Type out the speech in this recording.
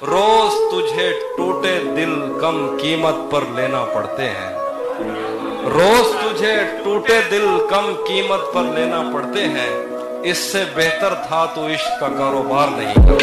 روز تجھے ٹوٹے دل کم قیمت پر لینا پڑتے ہیں۔ روز تجھے ٹوٹے دل کم قیمت پر لینا پڑتے ہیں۔ اس سے بہتر تھا تو عشق کا کاروبار نہیں۔ کرتا